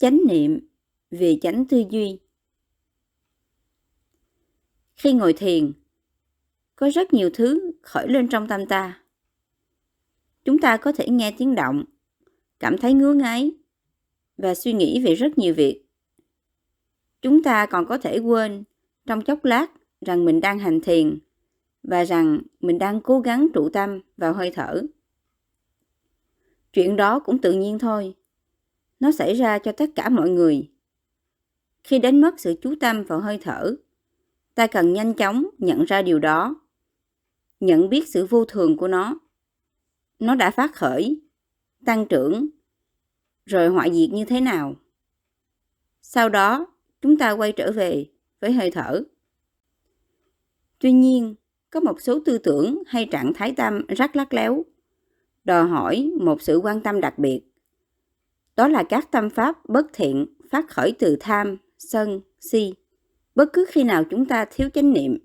chánh niệm về chánh tư duy. Khi ngồi thiền, có rất nhiều thứ khởi lên trong tâm ta. Chúng ta có thể nghe tiếng động, cảm thấy ngứa ngáy và suy nghĩ về rất nhiều việc. Chúng ta còn có thể quên trong chốc lát rằng mình đang hành thiền và rằng mình đang cố gắng trụ tâm vào hơi thở. Chuyện đó cũng tự nhiên thôi nó xảy ra cho tất cả mọi người. Khi đánh mất sự chú tâm vào hơi thở, ta cần nhanh chóng nhận ra điều đó, nhận biết sự vô thường của nó. Nó đã phát khởi, tăng trưởng, rồi hoại diệt như thế nào? Sau đó, chúng ta quay trở về với hơi thở. Tuy nhiên, có một số tư tưởng hay trạng thái tâm rất lắc léo, đòi hỏi một sự quan tâm đặc biệt đó là các tâm pháp bất thiện phát khởi từ tham, sân, si. Bất cứ khi nào chúng ta thiếu chánh niệm,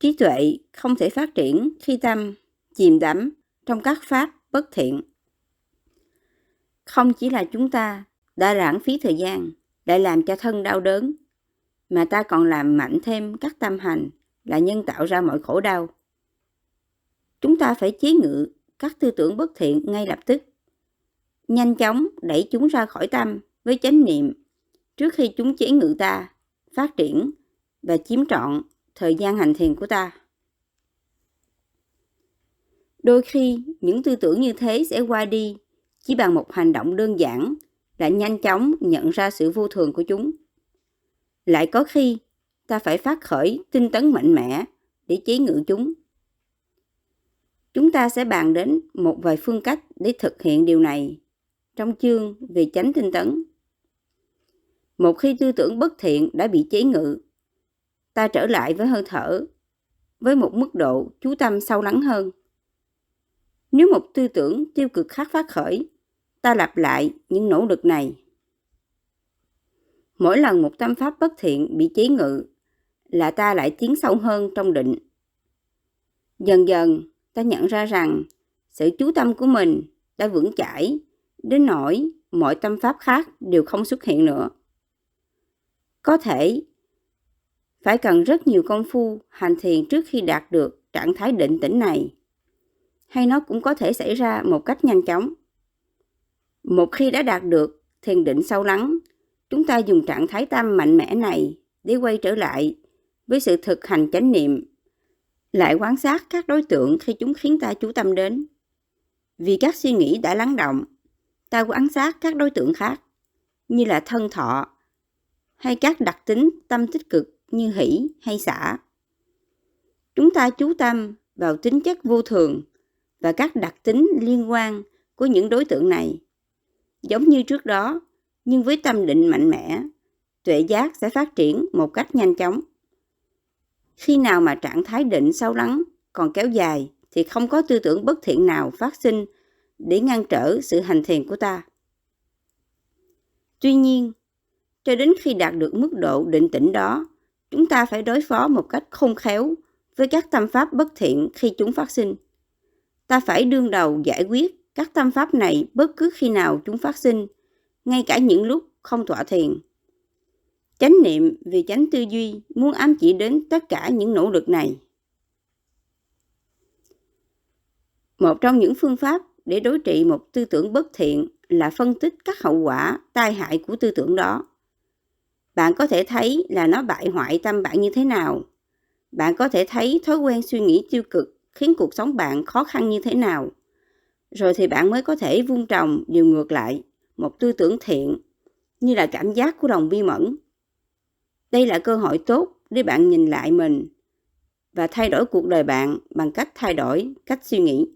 trí tuệ không thể phát triển khi tâm chìm đắm trong các pháp bất thiện. Không chỉ là chúng ta đã lãng phí thời gian để làm cho thân đau đớn, mà ta còn làm mạnh thêm các tâm hành là nhân tạo ra mọi khổ đau. Chúng ta phải chế ngự các tư tưởng bất thiện ngay lập tức nhanh chóng đẩy chúng ra khỏi tâm với chánh niệm. Trước khi chúng chế ngự ta, phát triển và chiếm trọn thời gian hành thiền của ta. Đôi khi, những tư tưởng như thế sẽ qua đi chỉ bằng một hành động đơn giản là nhanh chóng nhận ra sự vô thường của chúng. Lại có khi, ta phải phát khởi tinh tấn mạnh mẽ để chế ngự chúng. Chúng ta sẽ bàn đến một vài phương cách để thực hiện điều này trong chương về chánh tinh tấn. Một khi tư tưởng bất thiện đã bị chế ngự, ta trở lại với hơi thở, với một mức độ chú tâm sâu lắng hơn. Nếu một tư tưởng tiêu cực khác phát khởi, ta lặp lại những nỗ lực này. Mỗi lần một tâm pháp bất thiện bị chế ngự là ta lại tiến sâu hơn trong định. Dần dần, ta nhận ra rằng sự chú tâm của mình đã vững chãi đến nỗi mọi tâm pháp khác đều không xuất hiện nữa. Có thể phải cần rất nhiều công phu hành thiền trước khi đạt được trạng thái định tĩnh này, hay nó cũng có thể xảy ra một cách nhanh chóng. Một khi đã đạt được thiền định sâu lắng, chúng ta dùng trạng thái tâm mạnh mẽ này để quay trở lại với sự thực hành chánh niệm, lại quan sát các đối tượng khi chúng khiến ta chú tâm đến. Vì các suy nghĩ đã lắng động ta quan sát các đối tượng khác như là thân thọ hay các đặc tính tâm tích cực như hỷ hay xả. Chúng ta chú tâm vào tính chất vô thường và các đặc tính liên quan của những đối tượng này. Giống như trước đó, nhưng với tâm định mạnh mẽ, tuệ giác sẽ phát triển một cách nhanh chóng. Khi nào mà trạng thái định sâu lắng còn kéo dài thì không có tư tưởng bất thiện nào phát sinh để ngăn trở sự hành thiền của ta. Tuy nhiên, cho đến khi đạt được mức độ định tĩnh đó, chúng ta phải đối phó một cách khôn khéo với các tâm pháp bất thiện khi chúng phát sinh. Ta phải đương đầu giải quyết các tâm pháp này bất cứ khi nào chúng phát sinh, ngay cả những lúc không thỏa thiền. Chánh niệm vì chánh tư duy muốn ám chỉ đến tất cả những nỗ lực này. Một trong những phương pháp để đối trị một tư tưởng bất thiện là phân tích các hậu quả tai hại của tư tưởng đó. Bạn có thể thấy là nó bại hoại tâm bạn như thế nào. Bạn có thể thấy thói quen suy nghĩ tiêu cực khiến cuộc sống bạn khó khăn như thế nào. Rồi thì bạn mới có thể vun trồng, điều ngược lại, một tư tưởng thiện, như là cảm giác của lòng bi mẫn. Đây là cơ hội tốt để bạn nhìn lại mình và thay đổi cuộc đời bạn bằng cách thay đổi cách suy nghĩ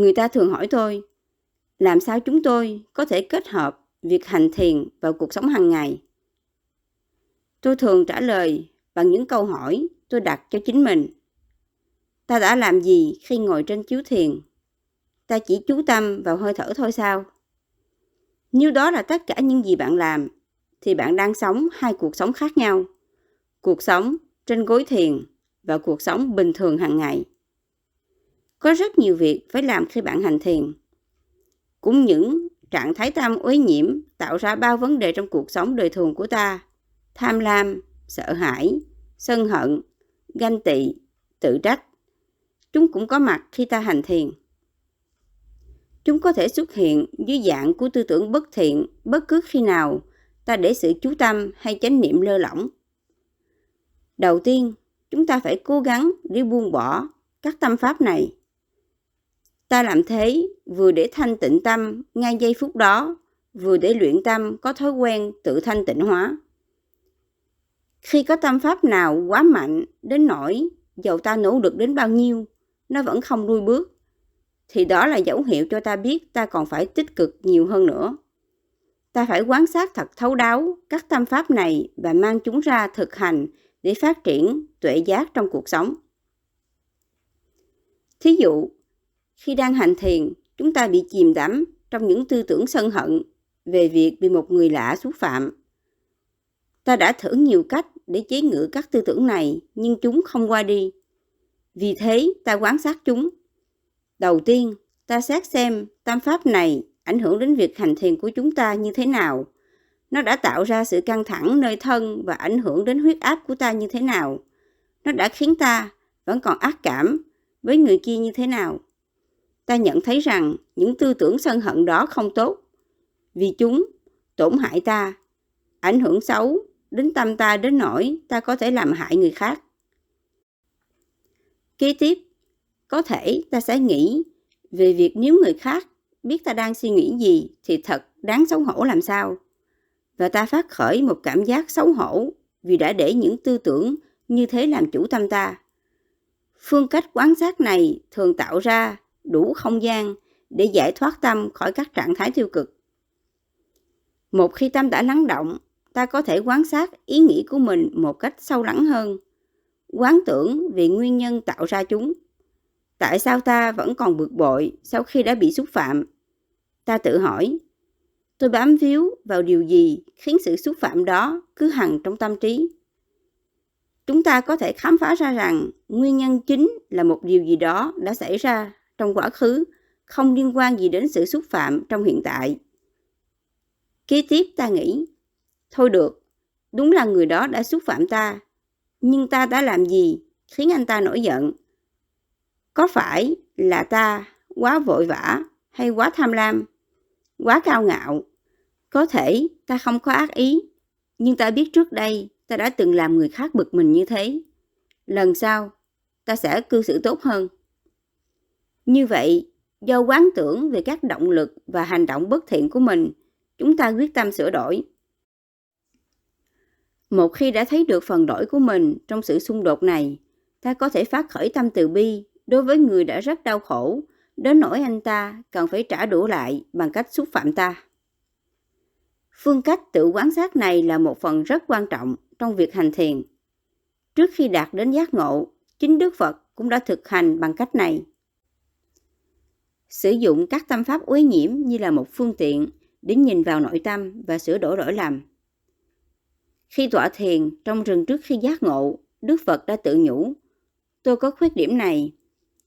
người ta thường hỏi tôi, làm sao chúng tôi có thể kết hợp việc hành thiền vào cuộc sống hàng ngày? Tôi thường trả lời bằng những câu hỏi tôi đặt cho chính mình. Ta đã làm gì khi ngồi trên chiếu thiền? Ta chỉ chú tâm vào hơi thở thôi sao? Nếu đó là tất cả những gì bạn làm, thì bạn đang sống hai cuộc sống khác nhau, cuộc sống trên gối thiền và cuộc sống bình thường hàng ngày có rất nhiều việc phải làm khi bạn hành thiền cũng những trạng thái tâm uế nhiễm tạo ra bao vấn đề trong cuộc sống đời thường của ta. Tham lam, sợ hãi, sân hận, ganh tị, tự trách. Chúng cũng có mặt khi ta hành thiền. Chúng có thể xuất hiện dưới dạng của tư tưởng bất thiện bất cứ khi nào ta để sự chú tâm hay chánh niệm lơ lỏng. Đầu tiên, chúng ta phải cố gắng để buông bỏ các tâm pháp này. Ta làm thế vừa để thanh tịnh tâm ngay giây phút đó, vừa để luyện tâm có thói quen tự thanh tịnh hóa. Khi có tâm pháp nào quá mạnh đến nỗi dầu ta nỗ lực đến bao nhiêu, nó vẫn không lui bước, thì đó là dấu hiệu cho ta biết ta còn phải tích cực nhiều hơn nữa. Ta phải quan sát thật thấu đáo các tâm pháp này và mang chúng ra thực hành để phát triển tuệ giác trong cuộc sống. Thí dụ, khi đang hành thiền, chúng ta bị chìm đắm trong những tư tưởng sân hận về việc bị một người lạ xúc phạm. Ta đã thử nhiều cách để chế ngự các tư tưởng này, nhưng chúng không qua đi. Vì thế, ta quan sát chúng. Đầu tiên, ta xét xem tam pháp này ảnh hưởng đến việc hành thiền của chúng ta như thế nào. Nó đã tạo ra sự căng thẳng nơi thân và ảnh hưởng đến huyết áp của ta như thế nào. Nó đã khiến ta vẫn còn ác cảm với người kia như thế nào. Ta nhận thấy rằng những tư tưởng sân hận đó không tốt vì chúng tổn hại ta, ảnh hưởng xấu đến tâm ta đến nỗi ta có thể làm hại người khác. Kế tiếp, có thể ta sẽ nghĩ về việc nếu người khác biết ta đang suy nghĩ gì thì thật đáng xấu hổ làm sao. Và ta phát khởi một cảm giác xấu hổ vì đã để những tư tưởng như thế làm chủ tâm ta. Phương cách quan sát này thường tạo ra đủ không gian để giải thoát tâm khỏi các trạng thái tiêu cực. Một khi tâm đã lắng động, ta có thể quan sát ý nghĩ của mình một cách sâu lắng hơn. Quán tưởng về nguyên nhân tạo ra chúng. Tại sao ta vẫn còn bực bội sau khi đã bị xúc phạm? Ta tự hỏi, tôi bám víu vào điều gì khiến sự xúc phạm đó cứ hằng trong tâm trí? Chúng ta có thể khám phá ra rằng nguyên nhân chính là một điều gì đó đã xảy ra trong quá khứ, không liên quan gì đến sự xúc phạm trong hiện tại. Kế tiếp ta nghĩ, thôi được, đúng là người đó đã xúc phạm ta, nhưng ta đã làm gì khiến anh ta nổi giận? Có phải là ta quá vội vã hay quá tham lam, quá cao ngạo? Có thể ta không có ác ý, nhưng ta biết trước đây ta đã từng làm người khác bực mình như thế. Lần sau, ta sẽ cư xử tốt hơn. Như vậy, do quán tưởng về các động lực và hành động bất thiện của mình, chúng ta quyết tâm sửa đổi. Một khi đã thấy được phần đổi của mình trong sự xung đột này, ta có thể phát khởi tâm từ bi đối với người đã rất đau khổ, đến nỗi anh ta cần phải trả đũa lại bằng cách xúc phạm ta. Phương cách tự quán sát này là một phần rất quan trọng trong việc hành thiền. Trước khi đạt đến giác ngộ, chính Đức Phật cũng đã thực hành bằng cách này. Sử dụng các tâm pháp uế nhiễm như là một phương tiện để nhìn vào nội tâm và sửa đổi lỗi lầm. Khi tọa thiền trong rừng trước khi giác ngộ, Đức Phật đã tự nhủ, tôi có khuyết điểm này,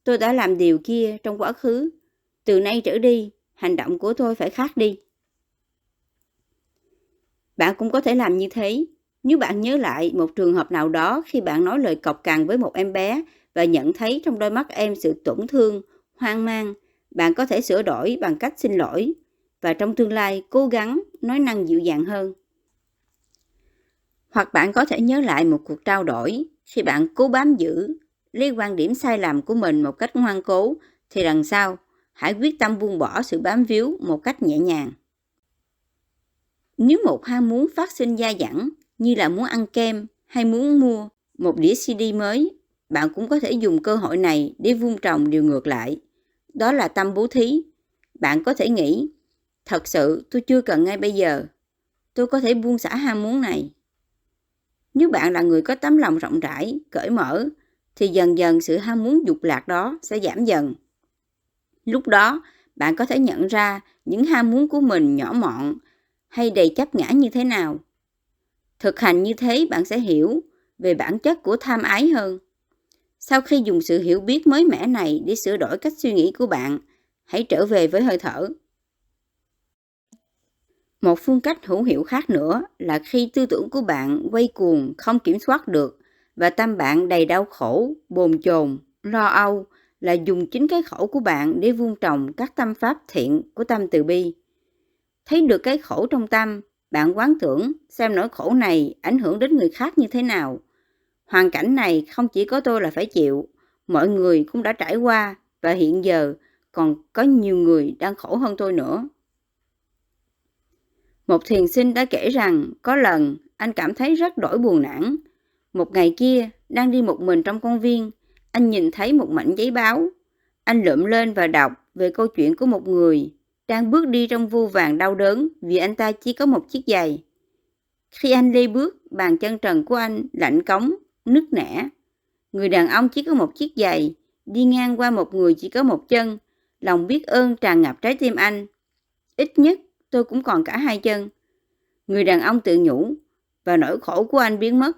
tôi đã làm điều kia trong quá khứ, từ nay trở đi, hành động của tôi phải khác đi. Bạn cũng có thể làm như thế. Nếu bạn nhớ lại một trường hợp nào đó khi bạn nói lời cọc cằn với một em bé và nhận thấy trong đôi mắt em sự tổn thương, hoang mang, bạn có thể sửa đổi bằng cách xin lỗi và trong tương lai cố gắng nói năng dịu dàng hơn. Hoặc bạn có thể nhớ lại một cuộc trao đổi khi bạn cố bám giữ lấy quan điểm sai lầm của mình một cách ngoan cố thì lần sau hãy quyết tâm buông bỏ sự bám víu một cách nhẹ nhàng. Nếu một ham muốn phát sinh gia dẳng như là muốn ăn kem hay muốn mua một đĩa CD mới, bạn cũng có thể dùng cơ hội này để vun trồng điều ngược lại. Đó là tâm bố thí. Bạn có thể nghĩ, thật sự tôi chưa cần ngay bây giờ. Tôi có thể buông xả ham muốn này. Nếu bạn là người có tấm lòng rộng rãi, cởi mở, thì dần dần sự ham muốn dục lạc đó sẽ giảm dần. Lúc đó, bạn có thể nhận ra những ham muốn của mình nhỏ mọn hay đầy chấp ngã như thế nào. Thực hành như thế bạn sẽ hiểu về bản chất của tham ái hơn. Sau khi dùng sự hiểu biết mới mẻ này để sửa đổi cách suy nghĩ của bạn, hãy trở về với hơi thở Một phương cách hữu hiệu khác nữa là khi tư tưởng của bạn quay cuồng không kiểm soát được và tâm bạn đầy đau khổ, bồn chồn, lo âu là dùng chính cái khổ của bạn để vuông trồng các tâm pháp thiện của tâm từ bi. Thấy được cái khổ trong tâm, bạn quán tưởng xem nỗi khổ này ảnh hưởng đến người khác như thế nào. Hoàn cảnh này không chỉ có tôi là phải chịu, mọi người cũng đã trải qua và hiện giờ còn có nhiều người đang khổ hơn tôi nữa. Một thiền sinh đã kể rằng có lần anh cảm thấy rất đổi buồn nản. Một ngày kia, đang đi một mình trong công viên, anh nhìn thấy một mảnh giấy báo. Anh lượm lên và đọc về câu chuyện của một người đang bước đi trong vô vàng đau đớn vì anh ta chỉ có một chiếc giày. Khi anh lê bước, bàn chân trần của anh lạnh cống, nứt nẻ. Người đàn ông chỉ có một chiếc giày, đi ngang qua một người chỉ có một chân. Lòng biết ơn tràn ngập trái tim anh. Ít nhất tôi cũng còn cả hai chân. Người đàn ông tự nhủ và nỗi khổ của anh biến mất.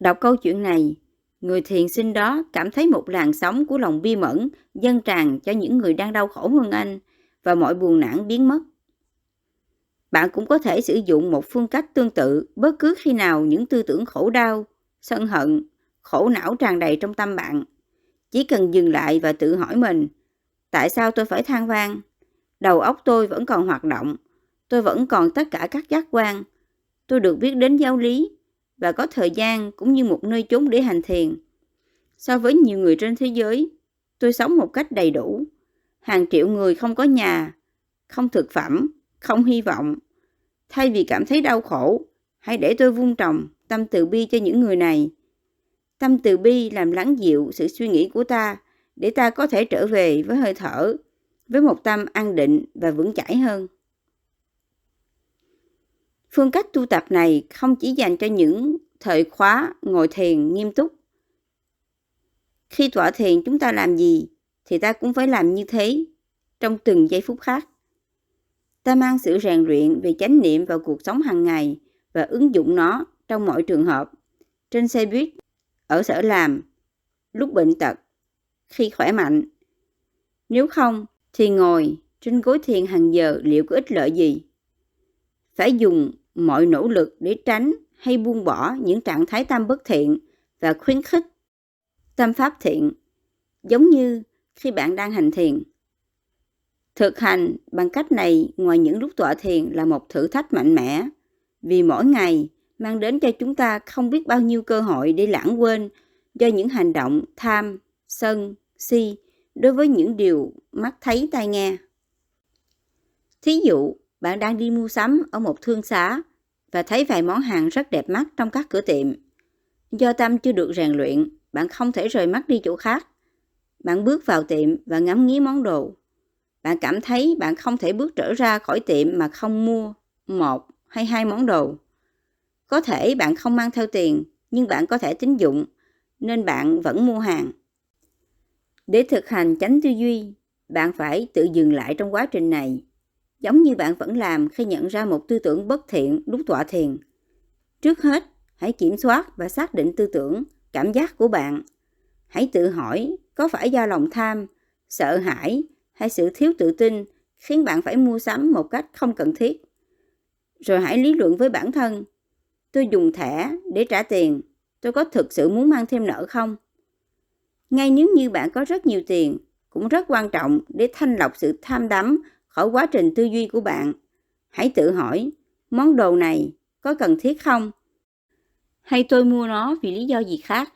Đọc câu chuyện này, người thiền sinh đó cảm thấy một làn sóng của lòng bi mẫn dâng tràn cho những người đang đau khổ hơn anh và mọi buồn nản biến mất. Bạn cũng có thể sử dụng một phương cách tương tự bất cứ khi nào những tư tưởng khổ đau, sân hận, khổ não tràn đầy trong tâm bạn. Chỉ cần dừng lại và tự hỏi mình, tại sao tôi phải than vang? Đầu óc tôi vẫn còn hoạt động, tôi vẫn còn tất cả các giác quan. Tôi được biết đến giáo lý và có thời gian cũng như một nơi chốn để hành thiền. So với nhiều người trên thế giới, tôi sống một cách đầy đủ. Hàng triệu người không có nhà, không thực phẩm, không hy vọng. Thay vì cảm thấy đau khổ, hãy để tôi vun trồng tâm từ bi cho những người này. Tâm từ bi làm lắng dịu sự suy nghĩ của ta để ta có thể trở về với hơi thở, với một tâm an định và vững chãi hơn. Phương cách tu tập này không chỉ dành cho những thời khóa ngồi thiền nghiêm túc. Khi tọa thiền chúng ta làm gì thì ta cũng phải làm như thế trong từng giây phút khác. Ta mang sự rèn luyện về chánh niệm vào cuộc sống hàng ngày và ứng dụng nó trong mọi trường hợp. Trên xe buýt, ở sở làm, lúc bệnh tật, khi khỏe mạnh. Nếu không, thì ngồi trên gối thiền hàng giờ liệu có ích lợi gì? Phải dùng mọi nỗ lực để tránh hay buông bỏ những trạng thái tâm bất thiện và khuyến khích tâm pháp thiện, giống như khi bạn đang hành thiền. Thực hành bằng cách này ngoài những lúc tọa thiền là một thử thách mạnh mẽ, vì mỗi ngày mang đến cho chúng ta không biết bao nhiêu cơ hội để lãng quên do những hành động tham, sân, si đối với những điều mắt thấy tai nghe. Thí dụ, bạn đang đi mua sắm ở một thương xá và thấy vài món hàng rất đẹp mắt trong các cửa tiệm. Do tâm chưa được rèn luyện, bạn không thể rời mắt đi chỗ khác. Bạn bước vào tiệm và ngắm nghía món đồ. Bạn cảm thấy bạn không thể bước trở ra khỏi tiệm mà không mua một hay hai món đồ. Có thể bạn không mang theo tiền, nhưng bạn có thể tín dụng, nên bạn vẫn mua hàng. Để thực hành tránh tư duy, bạn phải tự dừng lại trong quá trình này giống như bạn vẫn làm khi nhận ra một tư tưởng bất thiện lúc tọa thiền. Trước hết, hãy kiểm soát và xác định tư tưởng, cảm giác của bạn. Hãy tự hỏi có phải do lòng tham, sợ hãi hay sự thiếu tự tin khiến bạn phải mua sắm một cách không cần thiết. Rồi hãy lý luận với bản thân. Tôi dùng thẻ để trả tiền, tôi có thực sự muốn mang thêm nợ không? Ngay nếu như bạn có rất nhiều tiền, cũng rất quan trọng để thanh lọc sự tham đắm khỏi quá trình tư duy của bạn. Hãy tự hỏi, món đồ này có cần thiết không? Hay tôi mua nó vì lý do gì khác?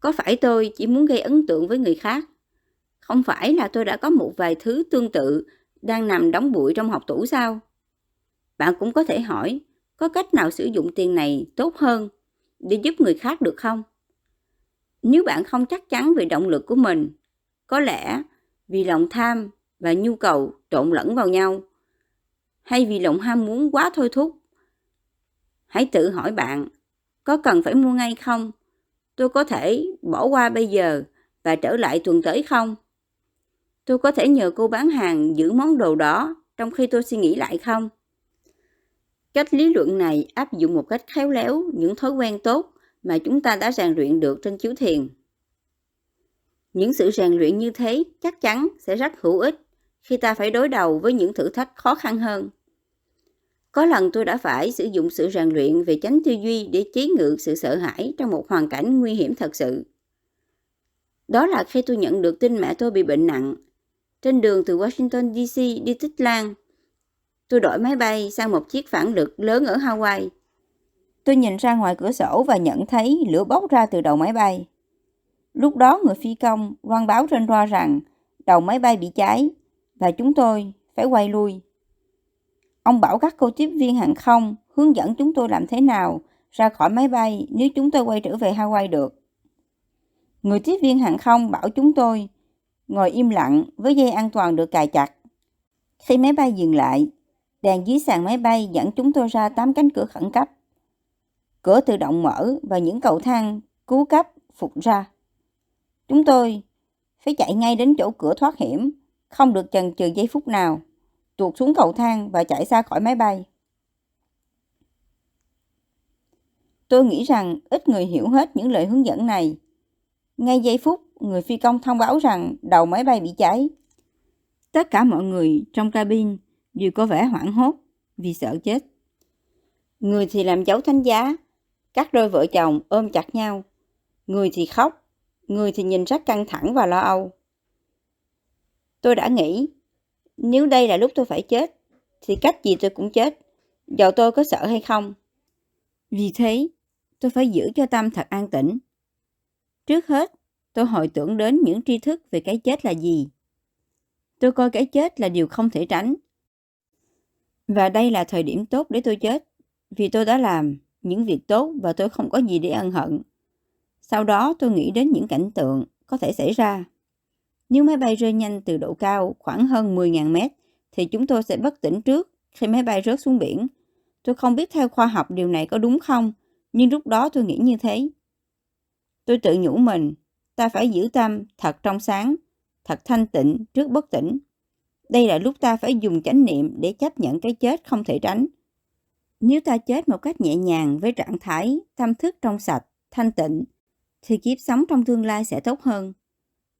Có phải tôi chỉ muốn gây ấn tượng với người khác? Không phải là tôi đã có một vài thứ tương tự đang nằm đóng bụi trong học tủ sao? Bạn cũng có thể hỏi, có cách nào sử dụng tiền này tốt hơn để giúp người khác được không? Nếu bạn không chắc chắn về động lực của mình, có lẽ vì lòng tham và nhu cầu trộn lẫn vào nhau hay vì lòng ham muốn quá thôi thúc hãy tự hỏi bạn có cần phải mua ngay không tôi có thể bỏ qua bây giờ và trở lại tuần tới không tôi có thể nhờ cô bán hàng giữ món đồ đó trong khi tôi suy nghĩ lại không cách lý luận này áp dụng một cách khéo léo những thói quen tốt mà chúng ta đã rèn luyện được trên chiếu thiền những sự rèn luyện như thế chắc chắn sẽ rất hữu ích khi ta phải đối đầu với những thử thách khó khăn hơn. Có lần tôi đã phải sử dụng sự rèn luyện về tránh tư duy để chế ngự sự sợ hãi trong một hoàn cảnh nguy hiểm thật sự. Đó là khi tôi nhận được tin mẹ tôi bị bệnh nặng. Trên đường từ Washington DC đi Tích Lan, tôi đổi máy bay sang một chiếc phản lực lớn ở Hawaii. Tôi nhìn ra ngoài cửa sổ và nhận thấy lửa bốc ra từ đầu máy bay. Lúc đó người phi công loan báo trên loa rằng đầu máy bay bị cháy và chúng tôi phải quay lui. Ông bảo các cô tiếp viên hàng không hướng dẫn chúng tôi làm thế nào ra khỏi máy bay nếu chúng tôi quay trở về Hawaii được. Người tiếp viên hàng không bảo chúng tôi ngồi im lặng với dây an toàn được cài chặt. Khi máy bay dừng lại, đèn dưới sàn máy bay dẫn chúng tôi ra tám cánh cửa khẩn cấp. Cửa tự động mở và những cầu thang cứu cấp phục ra. Chúng tôi phải chạy ngay đến chỗ cửa thoát hiểm, không được chần chừ giây phút nào, tuột xuống cầu thang và chạy xa khỏi máy bay. Tôi nghĩ rằng ít người hiểu hết những lời hướng dẫn này. Ngay giây phút, người phi công thông báo rằng đầu máy bay bị cháy. Tất cả mọi người trong cabin đều có vẻ hoảng hốt vì sợ chết. Người thì làm dấu thánh giá, các đôi vợ chồng ôm chặt nhau. Người thì khóc, người thì nhìn rất căng thẳng và lo âu. Tôi đã nghĩ, nếu đây là lúc tôi phải chết, thì cách gì tôi cũng chết, dầu tôi có sợ hay không. Vì thế, tôi phải giữ cho tâm thật an tĩnh. Trước hết, tôi hồi tưởng đến những tri thức về cái chết là gì. Tôi coi cái chết là điều không thể tránh. Và đây là thời điểm tốt để tôi chết, vì tôi đã làm những việc tốt và tôi không có gì để ân hận. Sau đó tôi nghĩ đến những cảnh tượng có thể xảy ra. Nếu máy bay rơi nhanh từ độ cao khoảng hơn 10.000 mét, thì chúng tôi sẽ bất tỉnh trước khi máy bay rớt xuống biển. Tôi không biết theo khoa học điều này có đúng không, nhưng lúc đó tôi nghĩ như thế. Tôi tự nhủ mình, ta phải giữ tâm thật trong sáng, thật thanh tịnh trước bất tỉnh. Đây là lúc ta phải dùng chánh niệm để chấp nhận cái chết không thể tránh. Nếu ta chết một cách nhẹ nhàng với trạng thái tâm thức trong sạch, thanh tịnh, thì kiếp sống trong tương lai sẽ tốt hơn.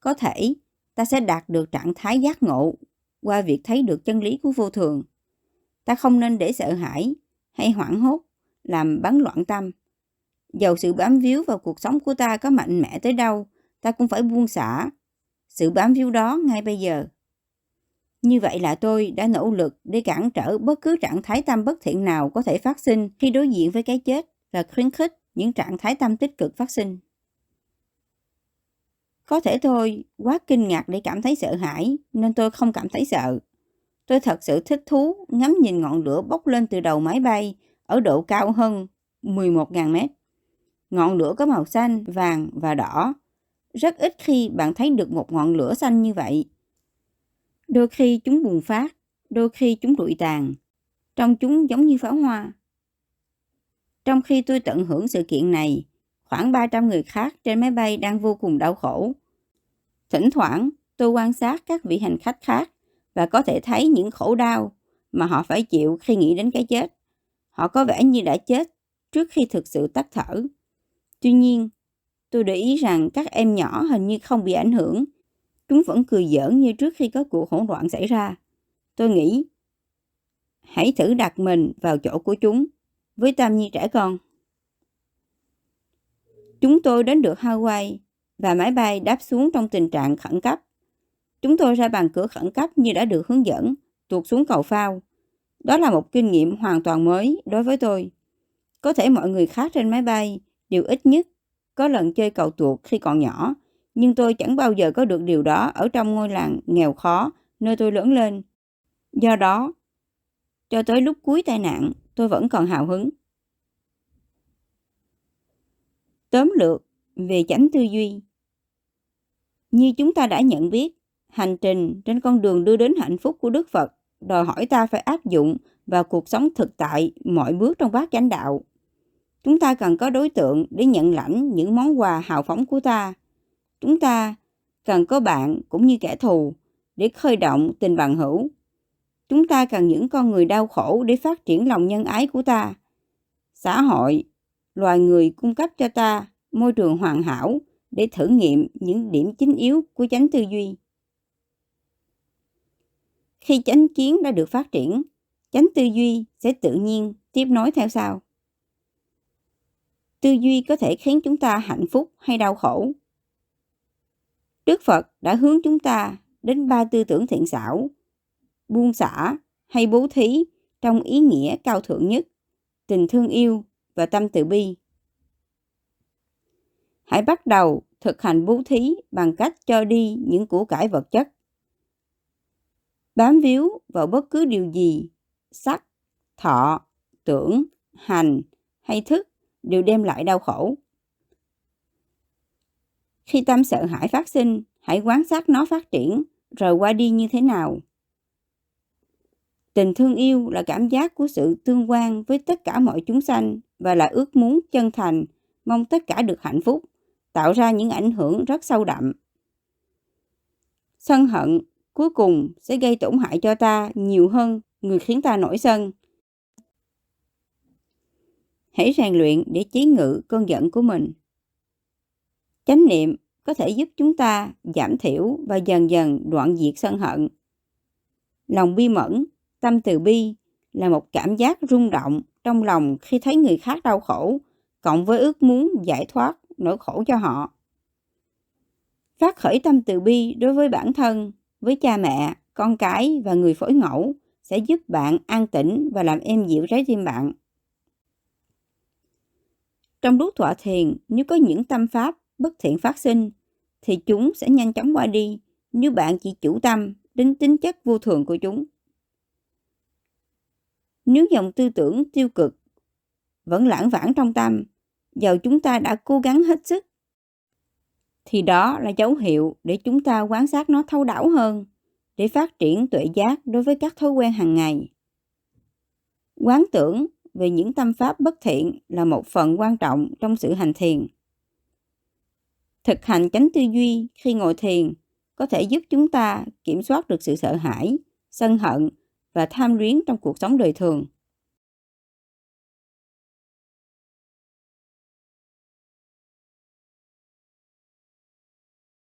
Có thể ta sẽ đạt được trạng thái giác ngộ qua việc thấy được chân lý của vô thường. Ta không nên để sợ hãi hay hoảng hốt làm bắn loạn tâm. Dầu sự bám víu vào cuộc sống của ta có mạnh mẽ tới đâu, ta cũng phải buông xả sự bám víu đó ngay bây giờ. Như vậy là tôi đã nỗ lực để cản trở bất cứ trạng thái tâm bất thiện nào có thể phát sinh khi đối diện với cái chết và khuyến khích những trạng thái tâm tích cực phát sinh. Có thể tôi quá kinh ngạc để cảm thấy sợ hãi nên tôi không cảm thấy sợ. Tôi thật sự thích thú ngắm nhìn ngọn lửa bốc lên từ đầu máy bay ở độ cao hơn 11.000 mét. Ngọn lửa có màu xanh, vàng và đỏ. Rất ít khi bạn thấy được một ngọn lửa xanh như vậy. Đôi khi chúng bùng phát, đôi khi chúng rụi tàn. Trong chúng giống như pháo hoa. Trong khi tôi tận hưởng sự kiện này, khoảng 300 người khác trên máy bay đang vô cùng đau khổ. Thỉnh thoảng, tôi quan sát các vị hành khách khác và có thể thấy những khổ đau mà họ phải chịu khi nghĩ đến cái chết. Họ có vẻ như đã chết trước khi thực sự tắt thở. Tuy nhiên, tôi để ý rằng các em nhỏ hình như không bị ảnh hưởng. Chúng vẫn cười giỡn như trước khi có cuộc hỗn loạn xảy ra. Tôi nghĩ, hãy thử đặt mình vào chỗ của chúng, với tâm như trẻ con. Chúng tôi đến được Hawaii và máy bay đáp xuống trong tình trạng khẩn cấp. Chúng tôi ra bàn cửa khẩn cấp như đã được hướng dẫn, tuột xuống cầu phao. Đó là một kinh nghiệm hoàn toàn mới đối với tôi. Có thể mọi người khác trên máy bay đều ít nhất có lần chơi cầu tuột khi còn nhỏ, nhưng tôi chẳng bao giờ có được điều đó ở trong ngôi làng nghèo khó nơi tôi lớn lên. Do đó, cho tới lúc cuối tai nạn, tôi vẫn còn hào hứng. Tóm lược về chánh tư duy. Như chúng ta đã nhận biết, hành trình trên con đường đưa đến hạnh phúc của Đức Phật đòi hỏi ta phải áp dụng vào cuộc sống thực tại mọi bước trong bát chánh đạo. Chúng ta cần có đối tượng để nhận lãnh những món quà hào phóng của ta. Chúng ta cần có bạn cũng như kẻ thù để khơi động tình bằng hữu. Chúng ta cần những con người đau khổ để phát triển lòng nhân ái của ta. Xã hội loài người cung cấp cho ta môi trường hoàn hảo để thử nghiệm những điểm chính yếu của chánh tư duy. Khi chánh kiến đã được phát triển, chánh tư duy sẽ tự nhiên tiếp nối theo sau. Tư duy có thể khiến chúng ta hạnh phúc hay đau khổ. Đức Phật đã hướng chúng ta đến ba tư tưởng thiện xảo, buông xả hay bố thí trong ý nghĩa cao thượng nhất, tình thương yêu và tâm từ bi. Hãy bắt đầu thực hành bố thí bằng cách cho đi những của cải vật chất. Bám víu vào bất cứ điều gì, sắc, thọ, tưởng, hành hay thức đều đem lại đau khổ. Khi tâm sợ hãi phát sinh, hãy quan sát nó phát triển rồi qua đi như thế nào. Tình thương yêu là cảm giác của sự tương quan với tất cả mọi chúng sanh và là ước muốn chân thành, mong tất cả được hạnh phúc, tạo ra những ảnh hưởng rất sâu đậm. Sân hận cuối cùng sẽ gây tổn hại cho ta nhiều hơn người khiến ta nổi sân. Hãy rèn luyện để chế ngự cơn giận của mình. Chánh niệm có thể giúp chúng ta giảm thiểu và dần dần đoạn diệt sân hận. Lòng bi mẫn, tâm từ bi là một cảm giác rung động trong lòng khi thấy người khác đau khổ, cộng với ước muốn giải thoát nỗi khổ cho họ. Phát khởi tâm từ bi đối với bản thân, với cha mẹ, con cái và người phối ngẫu sẽ giúp bạn an tĩnh và làm êm dịu trái tim bạn. Trong lúc tọa thiền, nếu có những tâm pháp bất thiện phát sinh, thì chúng sẽ nhanh chóng qua đi nếu bạn chỉ chủ tâm đến tính chất vô thường của chúng. Nếu dòng tư tưởng tiêu cực vẫn lãng vãng trong tâm, dầu chúng ta đã cố gắng hết sức, thì đó là dấu hiệu để chúng ta quan sát nó thấu đáo hơn, để phát triển tuệ giác đối với các thói quen hàng ngày. Quán tưởng về những tâm pháp bất thiện là một phần quan trọng trong sự hành thiền. Thực hành chánh tư duy khi ngồi thiền có thể giúp chúng ta kiểm soát được sự sợ hãi, sân hận và tham luyến trong cuộc sống đời thường.